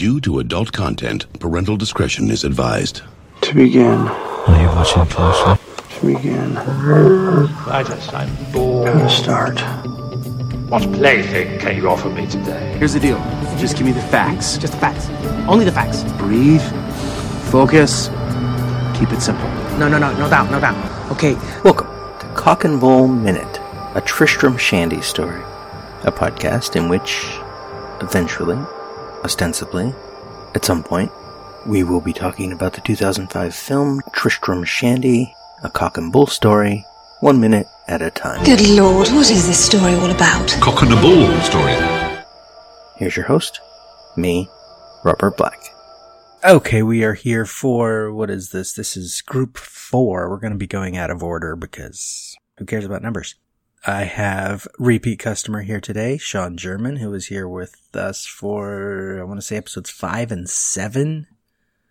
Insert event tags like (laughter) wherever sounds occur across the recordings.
Due to adult content, parental discretion is advised. To begin. Are you watching closely? To begin. I just, I'm bored. How to start. What plaything can you offer me today? Here's the deal. Just give me the facts. Just the facts. Only the facts. Breathe. Focus. Keep it simple. No, no, no, no doubt, no doubt. Okay, welcome to Cock and Bull Minute, a Tristram Shandy story. A podcast in which, eventually, ostensibly, at some point, we will be talking about the 2005 film Tristram Shandy, a cock and bull story, one minute at a time. Good lord, what is this story all about? Cock and a bull story. Here's your host, me, Robert Black. Okay, we are here for what is this? This is group four. We're going to be going out of order because who cares about numbers? I have repeat customer here today, Sean German, who was here with us for, I want to say episodes five and seven.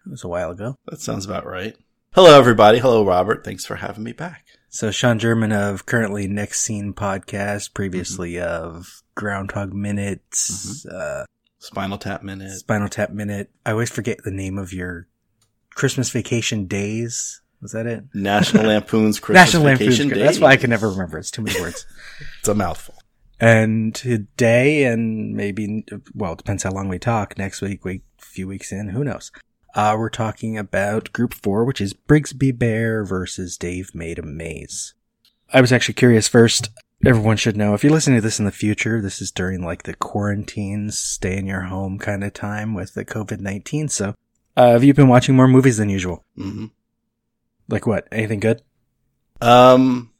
It was a while ago. That sounds about right. Hello, everybody. Hello, Robert. Thanks for having me back. So Sean German of currently Next Scene podcast, previously mm-hmm. of Groundhog Minutes, mm-hmm. uh, Spinal Tap Minute, Spinal Tap Minute. I always forget the name of your Christmas Vacation Days. Was that it? National (laughs) Lampoon's Christmas National Vacation Lampoon's, Days. That's why I can never remember. It's too many words. (laughs) it's a mouthful. And today, and maybe, well, it depends how long we talk. Next week, we few weeks in, who knows? Uh, we're talking about Group Four, which is Brigsby Bear versus Dave Made a Maze. I was actually curious first. Everyone should know if you're listening to this in the future, this is during like the quarantine, stay in your home kind of time with the COVID 19. So, uh, have you been watching more movies than usual? Mm-hmm. Like what? Anything good? Um,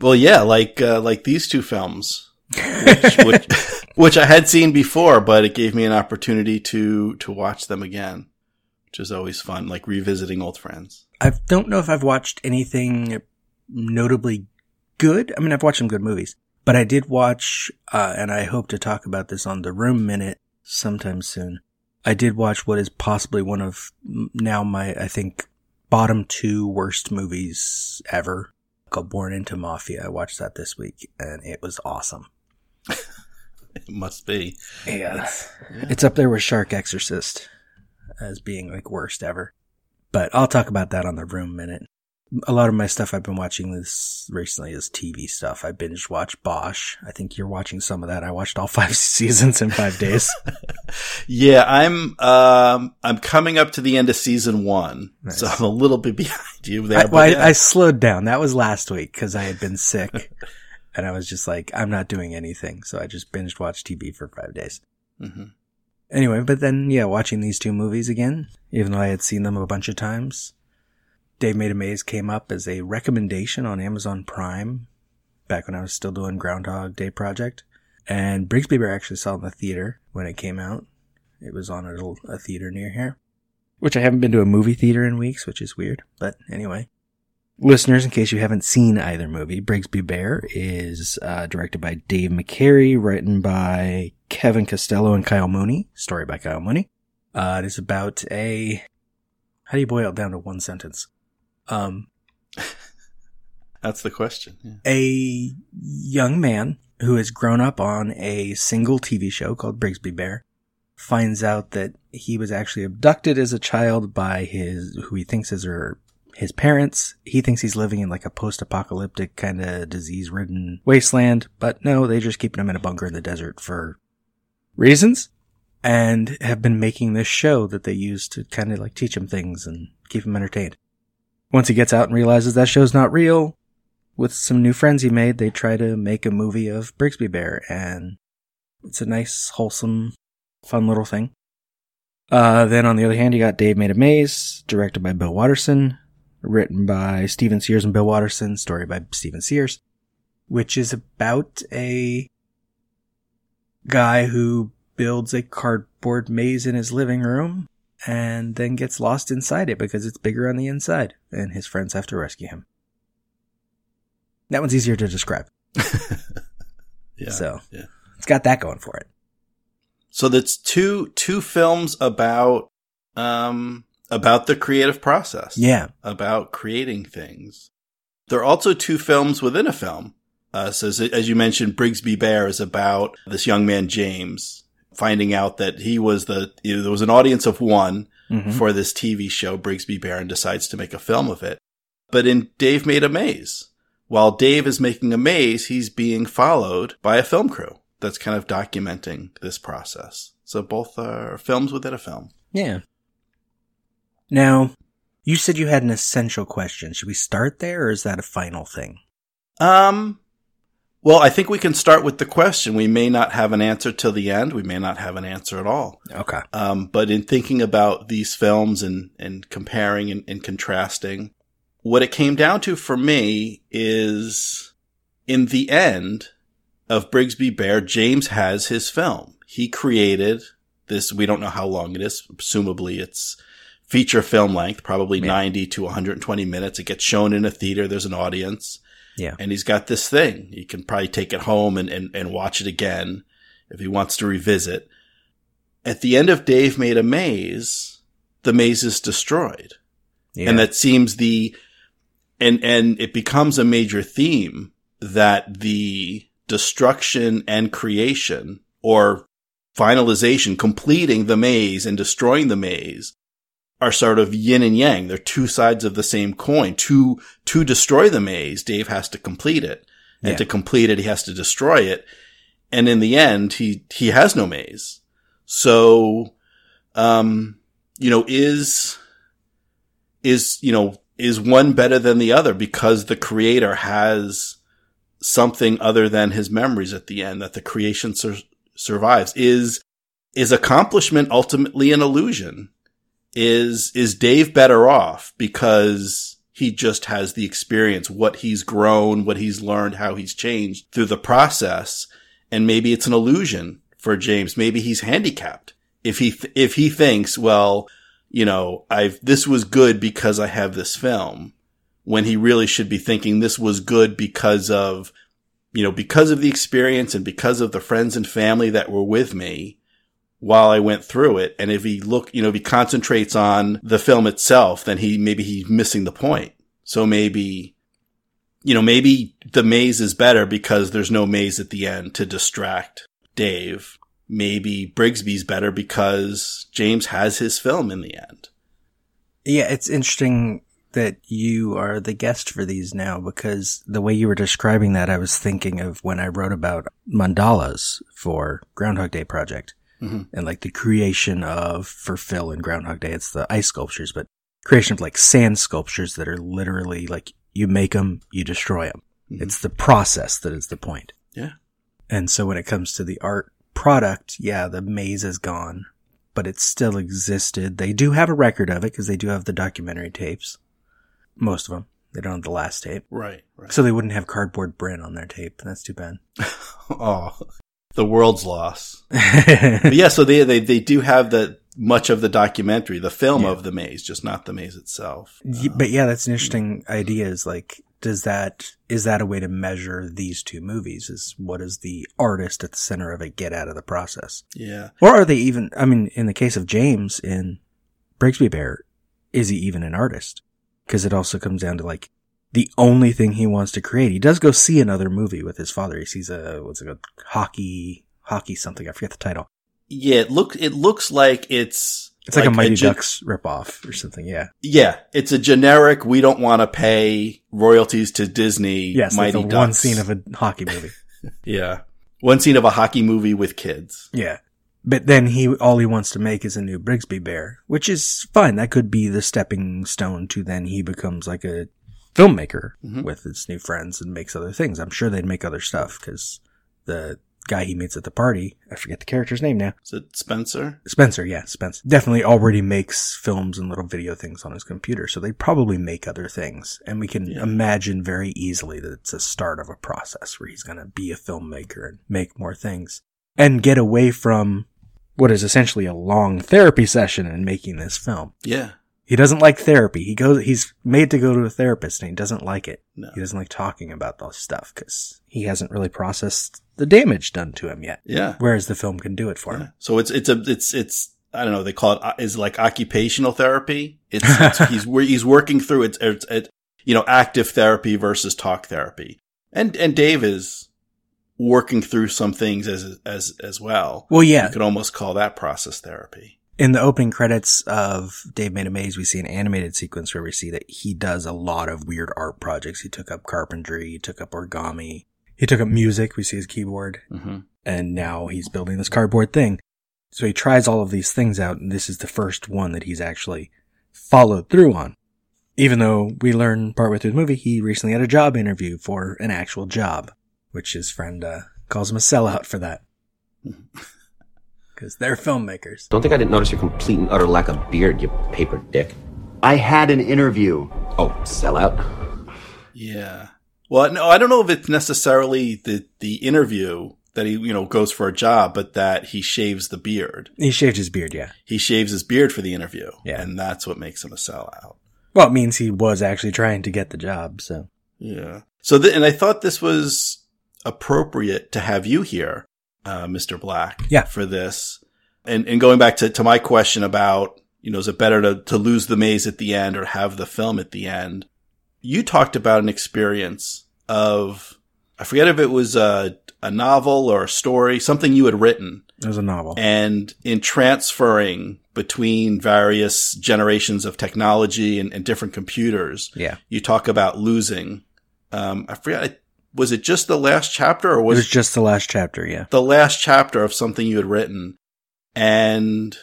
well, yeah, like, uh, like these two films, which, (laughs) which, which I had seen before, but it gave me an opportunity to, to watch them again, which is always fun, like revisiting old friends. I don't know if I've watched anything notably good. I mean, I've watched some good movies, but I did watch, uh, and I hope to talk about this on the Room Minute sometime soon. I did watch what is possibly one of now my, I think, bottom two worst movies ever called Born into Mafia. I watched that this week and it was awesome. it must be. Yeah. It's, yeah. it's up there with Shark Exorcist as being like worst ever. But I'll talk about that on the room minute a lot of my stuff I've been watching this recently is TV stuff. I binge watch Bosch. I think you're watching some of that. I watched all (laughs) five seasons in five days. (laughs) yeah, I'm um I'm coming up to the end of season one, nice. so I'm a little bit (laughs) behind you there. I, well, yeah. I, I, slowed down. That was last week because I had been sick, and I was just like, I'm not doing anything, so I just binge watched TV for five days. Mm-hmm. Anyway, but then yeah, watching these two movies again, even though I had seen them a bunch of times Dave Made a Maze came up as a recommendation on Amazon Prime back when I was still doing Groundhog Day Project. And Brigsby Bear actually saw it in the theater when it came out. It was on a, little, a theater near here, which I haven't been to a movie theater in weeks, which is weird. But anyway, listeners, in case you haven't seen either movie, Brigsby Bear is uh, directed by Dave McCary, written by Kevin Costello and Kyle Mooney, story by Kyle Mooney. Uh, it is about a, how do you boil it down to one sentence? Um, That's the question. Yeah. A young man who has grown up on a single TV show called Brigsby Bear finds out that he was actually abducted as a child by his, who he thinks is her, his parents. He thinks he's living in like a post-apocalyptic kind of disease-ridden wasteland, but no, they're just keeping him in a bunker in the desert for reasons and have been making this show that they use to kind of like teach him things and keep him entertained. Once he gets out and realizes that show's not real, with some new friends he made, they try to make a movie of Brigsby Bear, and it's a nice, wholesome, fun little thing. Uh, then on the other hand, you got Dave Made a Maze, directed by Bill Watterson, written by Steven Sears and Bill Watterson, story by Steven Sears, which is about a guy who builds a cardboard maze in his living room and then gets lost inside it because it's bigger on the inside, and his friends have to rescue him. That one's easier to describe. (laughs) yeah. So yeah. it's got that going for it. So that's two two films about um about the creative process. Yeah. About creating things. There are also two films within a film. Uh, so as, as you mentioned, Brigsby Bear is about this young man, James, finding out that he was the, you know, there was an audience of one Mhm. for this TV show, Brigsby Baron decides to make a film of it. But in Dave Made a Maze, while Dave is making a maze, he's being followed by a film crew that's kind of documenting this process. So both are films within a film. Yeah. Now, you said you had an essential question. Should we start there or is that a final thing? Um, well, I think we can start with the question. We may not have an answer till the end. We may not have an answer at all. Okay. Um, but in thinking about these films and, and comparing and, and contrasting, what it came down to for me is in the end of Brigsby Bear, James has his film. He created this. We don't know how long it is. Presumably it's feature film length, probably Yeah. 90 to 120 minutes. It gets shown in a theater. There's an audience. Yeah. And he's got this thing. He can probably take it home and, and, and watch it again if he wants to revisit. At the end of Dave Made a Maze, the maze is destroyed. Yeah. And that seems the, and, and it becomes a major theme that the destruction and creation or finalization, completing the maze and destroying the maze are sort of yin and yang. They're two sides of the same coin. To, to destroy the maze, Dave has to complete it. And Yeah. to complete it, he has to destroy it. And in the end, he, he has no maze. So, um, you know, is, is, you know, is one better than the other because the creator has something other than his memories at the end that the creation sur- survives? Is, is accomplishment ultimately an illusion? Is, is Dave better off because he just has the experience, what he's grown, what he's learned, how he's changed through the process. And maybe it's an illusion for James. Maybe he's handicapped. If he, th- if he thinks, well, you know, I've, this was good because I have this film when he really should be thinking this was good because of, you know, because of the experience and because of the friends and family that were with me while I went through it. And if he look, you know, if he concentrates on the film itself, then he, maybe he's missing the point. So maybe, you know, maybe the maze is better because there's no maze at the end to distract Dave. Maybe Brigsby's better because James has his film in the end. Yeah, it's interesting that you are the guest for these now because the way you were describing that, I was thinking of when I wrote about mandalas for Groundhog Day project Mhm. and like the creation of, for Phil and Groundhog Day, it's the ice sculptures, but creation of like sand sculptures that are literally like you make them, you destroy them. Mhm. It's the process that is the point. Yeah. And so when it comes to the art product, yeah, the maze is gone, but it still existed. They do have a record of it because they do have the documentary tapes. Most of them. They don't have the last tape. Right. Right. So they wouldn't have cardboard Bryn on their tape. That's too bad. (laughs) oh, the world's loss. (laughs) But yeah, so they, they, they do have the, much of the documentary, the film Yeah. of the maze, just not the maze itself. Y- but yeah, that's an uh, interesting idea is like, does that, is that a way to measure these two movies? Is what does the artist at the center of it get out of the process? Yeah. Or are they even, I mean, in the case of James in Brigsby Bear, is he even an artist? Because it also comes down to like the only thing he wants to create. He does go see another movie with his father. He sees a, what's it called? Hockey, hockey something. I forget the title. Yeah, it look it looks like it's It's like, a Mighty gen- Ducks ripoff or something. Yeah. Yeah, it's a generic. We don't want to pay royalties to Disney. Yes. Like Mighty Ducks. one scene of a hockey movie. (laughs) yeah, one scene of a hockey movie with kids. Yeah. But then he, all he wants to make is a new Brigsby Bear, which is fine. That could be the stepping stone to then he becomes like a filmmaker Mhm. with his new friends and makes other things. I'm sure they'd make other stuff because the guy he meets at the party, I forget the character's name now. Is it Spencer? Spencer, yeah, Spencer. Definitely already makes films and little video things on his computer, so they probably make other things. And we can Yeah. imagine very easily that it's a start of a process where he's gonna be a filmmaker and make more things. And get away from what is essentially a long therapy session in making this film. Yeah, He doesn't like therapy. He goes, he's made to go to a therapist and he doesn't like it. no, He doesn't like talking about those stuff because he hasn't really processed the damage done to him yet. yeah. Whereas the film can do it for him. So it's it's a it's it's I don't know they call it uh, like occupational therapy. It's, (laughs) it's he's he's working through it's it's it, you know active therapy versus talk therapy. And and Dave is working through some things as as as well. Well, yeah. You could almost call that process therapy. In the opening credits of Dave Made a Maze, we see an animated sequence where we see that he does a lot of weird art projects. He took up carpentry, he took up origami, he took up music. We see his keyboard, Mm-hmm. and now he's building this cardboard thing. So he tries all of these things out, and this is the first one that he's actually followed through on. Even though we learn partway through the movie, he recently had a job interview for an actual job, which his friend uh, calls him a sellout for that. (laughs) Because they're filmmakers. Don't think I didn't notice your complete and utter lack of beard, you paper dick. I had an interview. Oh, sellout? Yeah. Well, no, I don't know if it's necessarily the the interview that he you know goes for a job, but that he shaves the beard. He shaved his beard, yeah. He shaves his beard for the interview, Yeah. and that's what makes him a sellout. Well, it means he was actually trying to get the job, so. Yeah. So, th- and I thought this was appropriate to have you here, uh, Mr. Black. Yeah. For this. And, and going back to, to my question about, you know, is it better to, to lose the maze at the end or have the film at the end? You talked about an experience of, I forget if it was a, a novel or a story, something you had written. It was a novel. And in transferring between various generations of technology and, and different computers, Yeah. you talk about losing. Um, I forget, was it just the last chapter or It was, was just the last chapter, yeah. the last chapter of something you had written? And,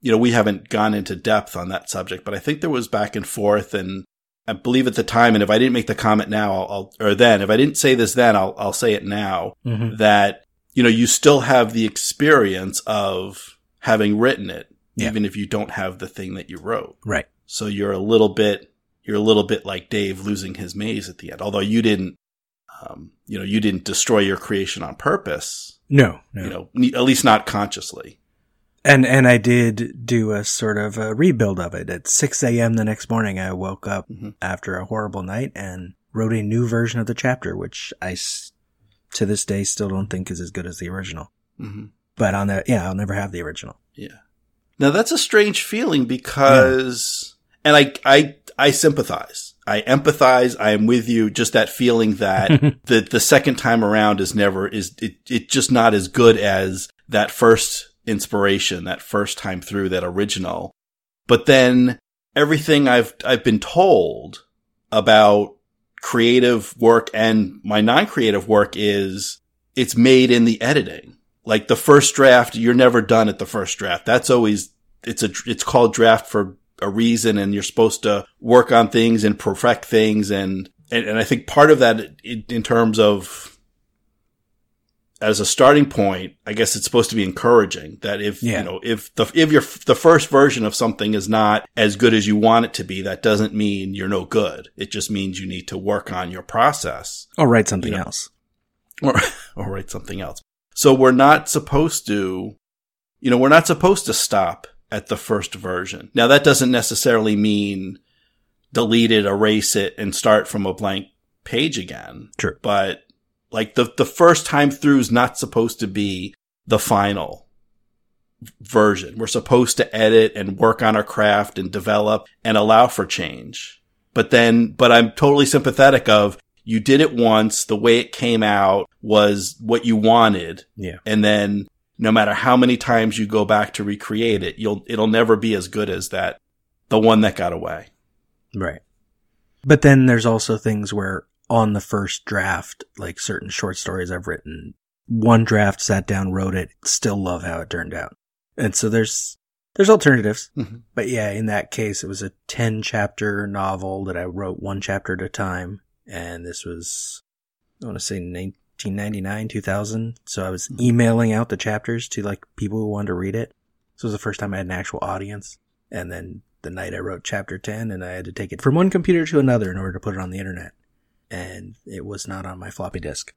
you know, we haven't gone into depth on that subject, but I think there was back and forth and I believe at the time, and if I didn't make the comment now, I'll, I'll or then, if I didn't say this then, I'll, I'll say it now Mm-hmm. that, you know, you still have the experience of having written it, Yeah. even if you don't have the thing that you wrote. Right. So you're a little bit, you're a little bit like Dave losing his maze at the end, although you didn't, um, you know, you didn't destroy your creation on purpose, No, no. you know, ne- at least not consciously. And and I did do a sort of a rebuild of it. At 6 a.m. the next morning, I woke up Mhm. after a horrible night and wrote a new version of the chapter, which I, s- to this day, still don't think is as good as the original. hmm But on that, yeah, I'll never have the original. Yeah. Now that's a strange feeling because, and I, I, I sympathize. I empathize. I am with you. Just that feeling that (laughs) the, the second time around is never, is, it, it just not as good as that first inspiration, that first time through that original. But then everything I've, I've been told about creative work and my non-creative work is it's made in the editing. Like the first draft, you're never done at the first draft. That's always, it's a, it's called draft for a reason and you're supposed to work on things and perfect things. And, and, and I think part of that in, in terms of, as a starting point, I guess it's supposed to be encouraging that if, Yeah. you know, if the, if your, the first version of something is not as good as you want it to be, that doesn't mean you're no good. It just means you need to work on your process I'll write something You know. else. (laughs) or, or write something else. So we're not supposed to, you know, we're not supposed to stop at the first version. Now that doesn't necessarily mean delete it, erase it, and start from a blank page again. True. But like the, the first time through is not supposed to be the final version. We're supposed to edit and work on our craft and develop and allow for change. But then, but I'm totally sympathetic of you did it once. The way it came out was what you wanted. Yeah. And then no matter how many times you go back to recreate it, you'll, it'll never be as good as that, the one that got away. Right. But then there's also things where on the first draft, like certain short stories I've written, one draft sat down, wrote it, still love how it turned out. And so there's, there's alternatives. Mhm. But yeah, in that case, it was a 10 chapter novel that I wrote one chapter at a time. And this was, I want to say 1999, 2000. So I was hmm. emailing out the chapters to like people who wanted to read it. This was the first time I had an actual audience. And then the night I wrote chapter 10 and I had to take it from one computer to another in order to put it on the internet. And it was not on my floppy disk.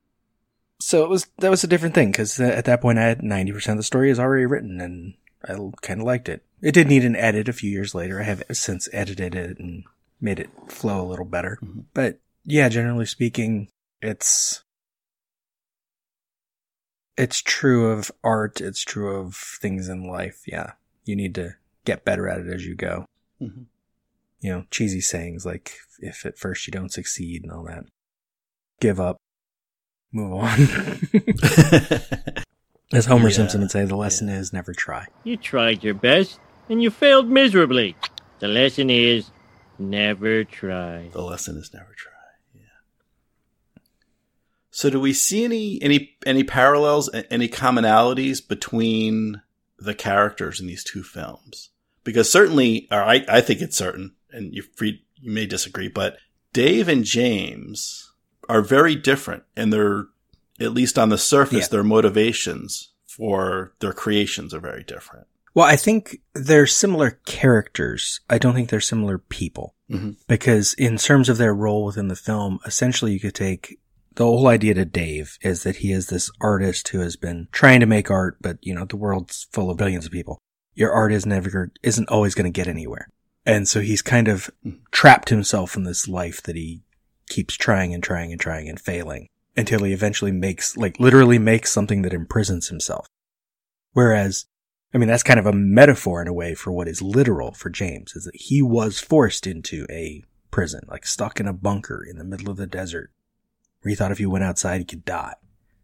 So it was, that was a different thing because at that point I had 90% of the story is already written and I kind of liked it. It did need an edit a few years later. I have since edited it and made it flow a little better. Mm-hmm. But yeah, generally speaking, it's, it's true of art. It's true of things in life. Yeah. You need to get better at it as you go. Mhm. You know, cheesy sayings like, if at first you don't succeed and all that. Give up. Move on. (laughs) As Homer Yeah, Simpson would say, the lesson is never try. You tried your best, and you failed miserably. The lesson is never try. The lesson is never try. So, do we see any any any parallels, any commonalities between the characters in these two films? Because certainly, or I I think it's certain, and you free you may disagree, but Dave and James are very different, and they're at least on the surface, Yeah. their motivations for their creations are very different. Well, I think they're similar characters. I don't think they're similar people. Mhm. Because in terms of their role within the film, essentially you could take the whole idea to Dave is that he is this artist who has been trying to make art, but you know, the world's full of billions of people. Your art is never, isn't always going to get anywhere. And so he's kind of hmm. trapped himself in this life that he keeps trying and trying and trying and failing until he eventually makes, like literally makes something that imprisons himself. Whereas I mean, that's kind of a metaphor in a way for what is literal for James, is that he was forced into a prison, like stuck in a bunker in the middle of the desert, where he thought if he went outside, he could die.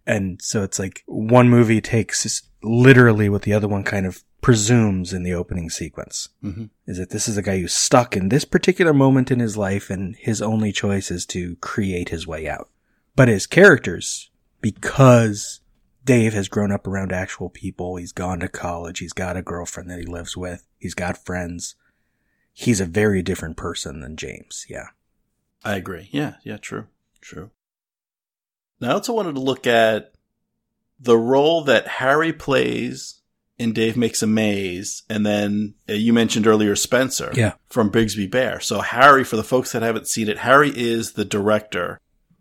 And so it's like one movie takes literally what the other one kind of presumes in the opening sequence. Mhm. Is that this is a guy who's stuck in this particular moment in his life and his only choice is to create his way out. But his characters, because Dave has grown up around actual people. He's gone to college. He's got a girlfriend that he lives with. He's got friends. He's a very different person than James. Yeah. I agree. Yeah, yeah, true, true. Now, I also wanted to look at the role that Harry plays in Dave Makes a Maze, and then uh, you mentioned earlier Spencer Yeah. from Brigsby Bear. So, Harry, for the folks that haven't seen it, Harry is the director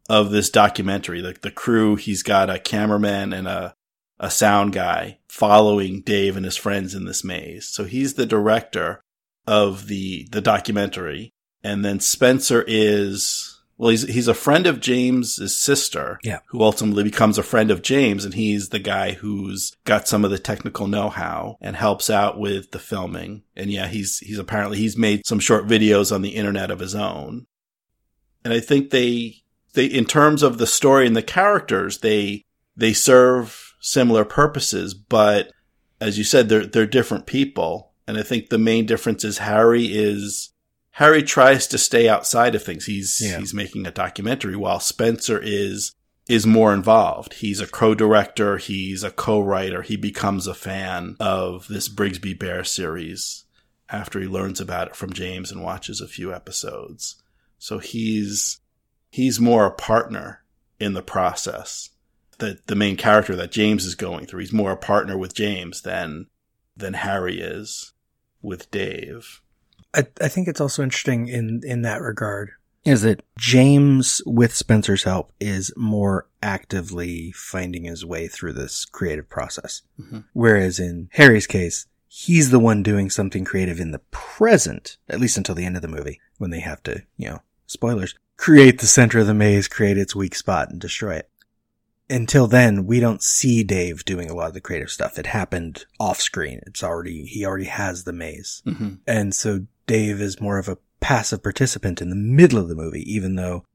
of this documentary. The, the crew, he's got a cameraman and a, a sound guy following Dave and his friends in this maze. So, he's the director of the the documentary and then Spencer is well he's he's a friend of James's sister Yeah. who ultimately becomes a friend of James and he's the guy who's got some of the technical know-how and helps out with the filming. And yeah he's he's apparently he's made some short videos on the internet of his own. And I think they they in terms of the story and the characters they they serve similar purposes but as you said they're they're different people. And I think the main difference is Harry is Harry tries to stay outside of things. He's Yeah. he's making a documentary while Spencer is is more involved. He's a co-director, he's a co-writer. He becomes a fan of this Brigsby Bear series after he learns about it from James and watches a few episodes. So he's he's more a partner in the process. That the main character that James is going through, he's more a partner with James than than Harry is with Dave. I, I think it's also interesting in, in that regard is that James, with Spencer's help, is more actively finding his way through this creative process. Mhm. Whereas in Harry's case, he's the one doing something creative in the present, at least until the end of the movie, when they have to, you know, spoilers, create the center of the maze, create its weak spot, and destroy it. Until then, we don't see Dave doing a lot of the creative stuff. It happened off screen. It's already, he already has the maze. Mm-hmm. And so Dave is more of a passive participant in the middle of the movie, even though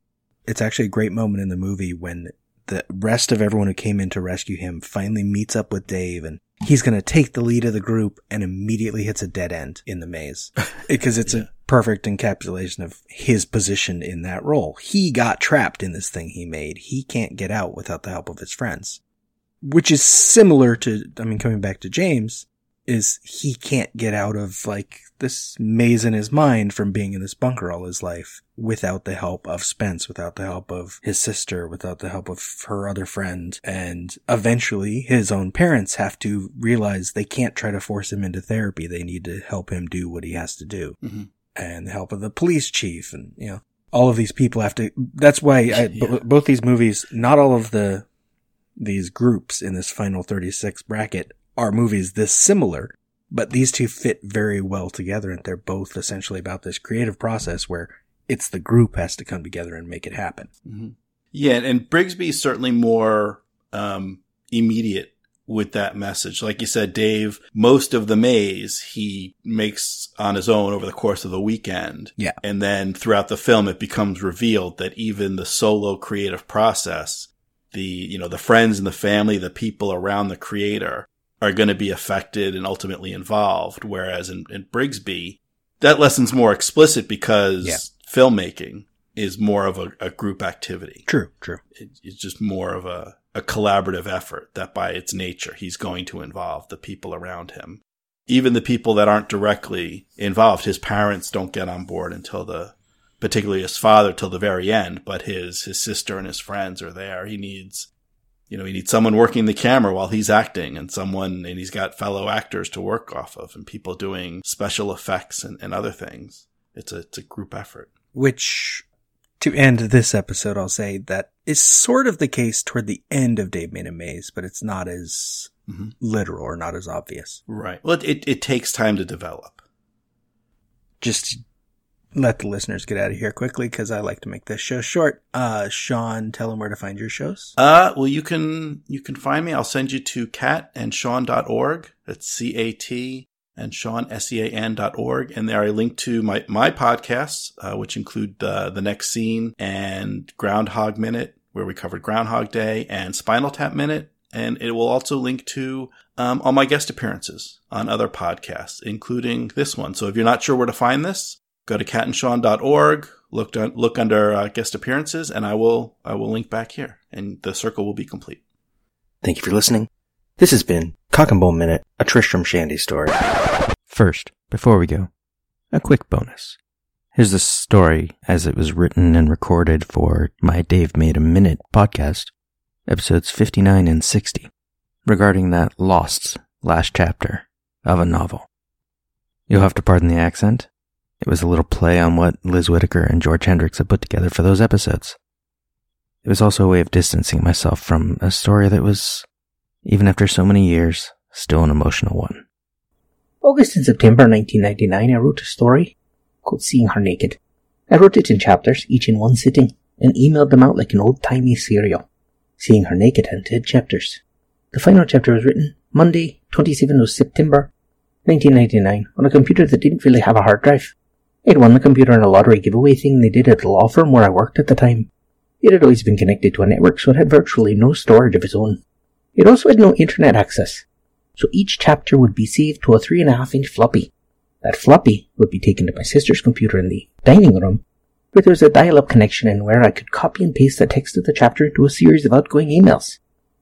it's actually a great moment in the movie when the rest of everyone who came in to rescue him finally meets up with Dave and he's going to take the lead of the group and immediately hits a dead end in the maze (laughs) because it's a perfect encapsulation of his position in that role. He got trapped in this thing he made. He can't get out without the help of his friends, which is similar to, I mean, coming back to James, is he can't get out of like this maze in his mind from being in this bunker all his life without the help of Spence, without the help of his sister, without the help of her other friend. And eventually his own parents have to realize they can't try to force him into therapy. They need to help him do what he has to do. Mm-hmm. And the help of the police chief and, you know, all of these people have to, that's why I, b- both these movies, not all of the, these groups in this final 36 bracket are movies this similar, but these two fit very well together and they're both essentially about this creative process where it's the group has to come together and make it happen. Mm-hmm. Yeah, and Brigsby is certainly more um, immediate with that message. Like you said, Dave, most of the maze he makes on his own over the course of the weekend. Yeah. And then throughout the film, it becomes revealed that even the solo creative process the, you know, the friends and the family, the people around the creator are going to be affected and ultimately involved. Whereas in, in Brigsby, that lesson's more explicit because Yeah. filmmaking is more of a, a group activity. True, true. It, it's just more of a, a collaborative effort that by its nature, he's going to involve the people around him. Even the people that aren't directly involved, his parents don't get on board until the, particularly his father till the very end, but his, his sister and his friends are there. He needs, you know, he needs someone working the camera while he's acting and someone, and he's got fellow actors to work off of and people doing special effects and, and other things. It's a, it's a group effort. Which, to end this episode, I'll say that is sort of the case toward the end of Dave Made a Maze, but it's not as Mhm. literal or not as obvious. Right. Well, it, it, it takes time to develop. Just let the listeners get out of here quickly because I like to make this show short. Uh, Sean, tell them where to find your shows. Uh, well, you can, you can find me. I'll send you to catandsean.org. That's C-A-T and Sean, S-E-A-N dot org. And there I link to my, my podcasts, uh, which include, uh, The Next Scene and Groundhog Minute, where we covered Groundhog Day and Spinal Tap Minute. And it will also link to, um, all my guest appearances on other podcasts, including this one. So if you're not sure where to find this, go to catandsean.org, look, look under uh, guest appearances, and I will, I will link back here and the circle will be complete. Thank you for listening. This has been Cock and Bull Minute, a Tristram Shandy story. First, before we go, a quick bonus. Here's the story as it was written and recorded for my Dave Made a Minute podcast, episodes 59 and 60, regarding that lost last chapter of a novel. You'll have to pardon the accent. It was a little play on what Liz Whitaker and George Hendricks had put together for those episodes. It was also a way of distancing myself from a story that was, even after so many years, still an emotional one. August and September 1999, I wrote a story called Seeing Her Naked. I wrote it in chapters, each in one sitting, and emailed them out like an old-timey serial. Seeing Her Naked had 10 chapters. The final chapter was written Monday, 27th of September, 1999, on a computer that didn't really have a hard drive. I'd won the computer in a lottery giveaway thing they did at the law firm where I worked at the time. It had always been connected to a network, so it had virtually no storage of its own. It also had no internet access, so each chapter would be saved to a three and a half inch floppy. That floppy would be taken to my sister's computer in the dining room, where there was a dial-up connection and where I could copy and paste the text of the chapter into a series of outgoing emails.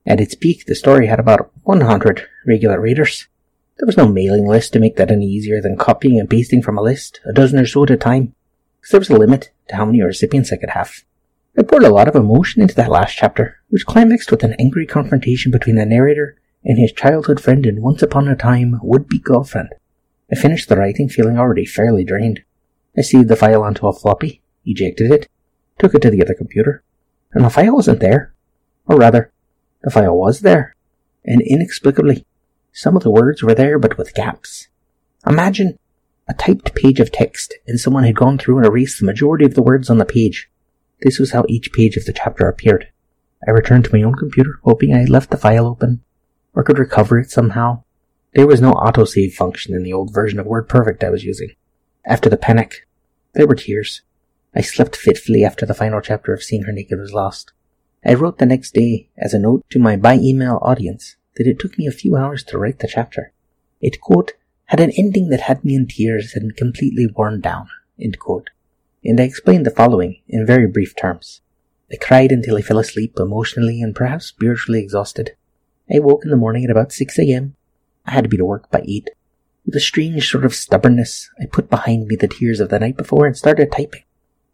At its peak, the story had about 100 regular readers. There was no mailing list to make that any easier than copying and pasting from a list, a dozen or so at a time, because there was a limit to how many recipients I could have. I poured a lot of emotion into that last chapter, which climaxed with an angry confrontation between the narrator and his childhood friend and once upon a time would-be girlfriend. I finished the writing feeling already fairly drained. I saved the file onto a floppy, ejected it, took it to the other computer, and the file wasn't there. Or rather, the file was there, and inexplicably, some of the words were there but with gaps. Imagine a typed page of text and someone had gone through and erased the majority of the words on the page. This was how each page of the chapter appeared. I returned to my own computer, hoping I had left the file open, or could recover it somehow. There was no autosave function in the old version of WordPerfect I was using. After the panic, there were tears. I slept fitfully after the final chapter of Seeing Her Naked was lost. I wrote the next day as a note to my by email audience that it took me a few hours to write the chapter. It, quote, had an ending that had me in tears and completely worn down, end quote. And I explained the following in very brief terms. I cried until I fell asleep emotionally and perhaps spiritually exhausted. I woke in the morning at about 6 a.m. I had to be to work by 8. With a strange sort of stubbornness, I put behind me the tears of the night before and started typing.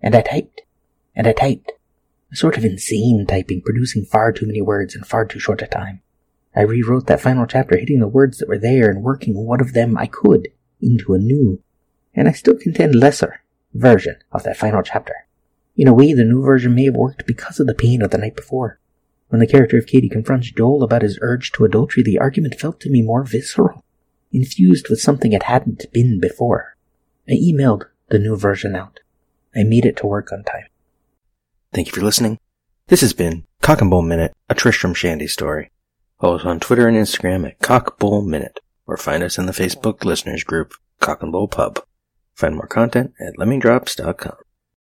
And I typed. And I typed. A sort of insane typing, producing far too many words in far too short a time. I rewrote that final chapter, hitting the words that were there and working what of them I could into a new, and I still contend lesser, version of that final chapter. In a way, the new version may have worked because of the pain of the night before. When the character of Katie confronts Joel about his urge to adultery, the argument felt to me more visceral, infused with something it hadn't been before. I emailed the new version out. I made it to work on time. Thank you for listening. This has been Cock and Bull Minute, a Tristram Shandy story. Follow us on Twitter and Instagram at Cock Bull Minute, or find us in the Facebook listeners group, Cock and Bull Pub. Find more content at lemmingdrops.com.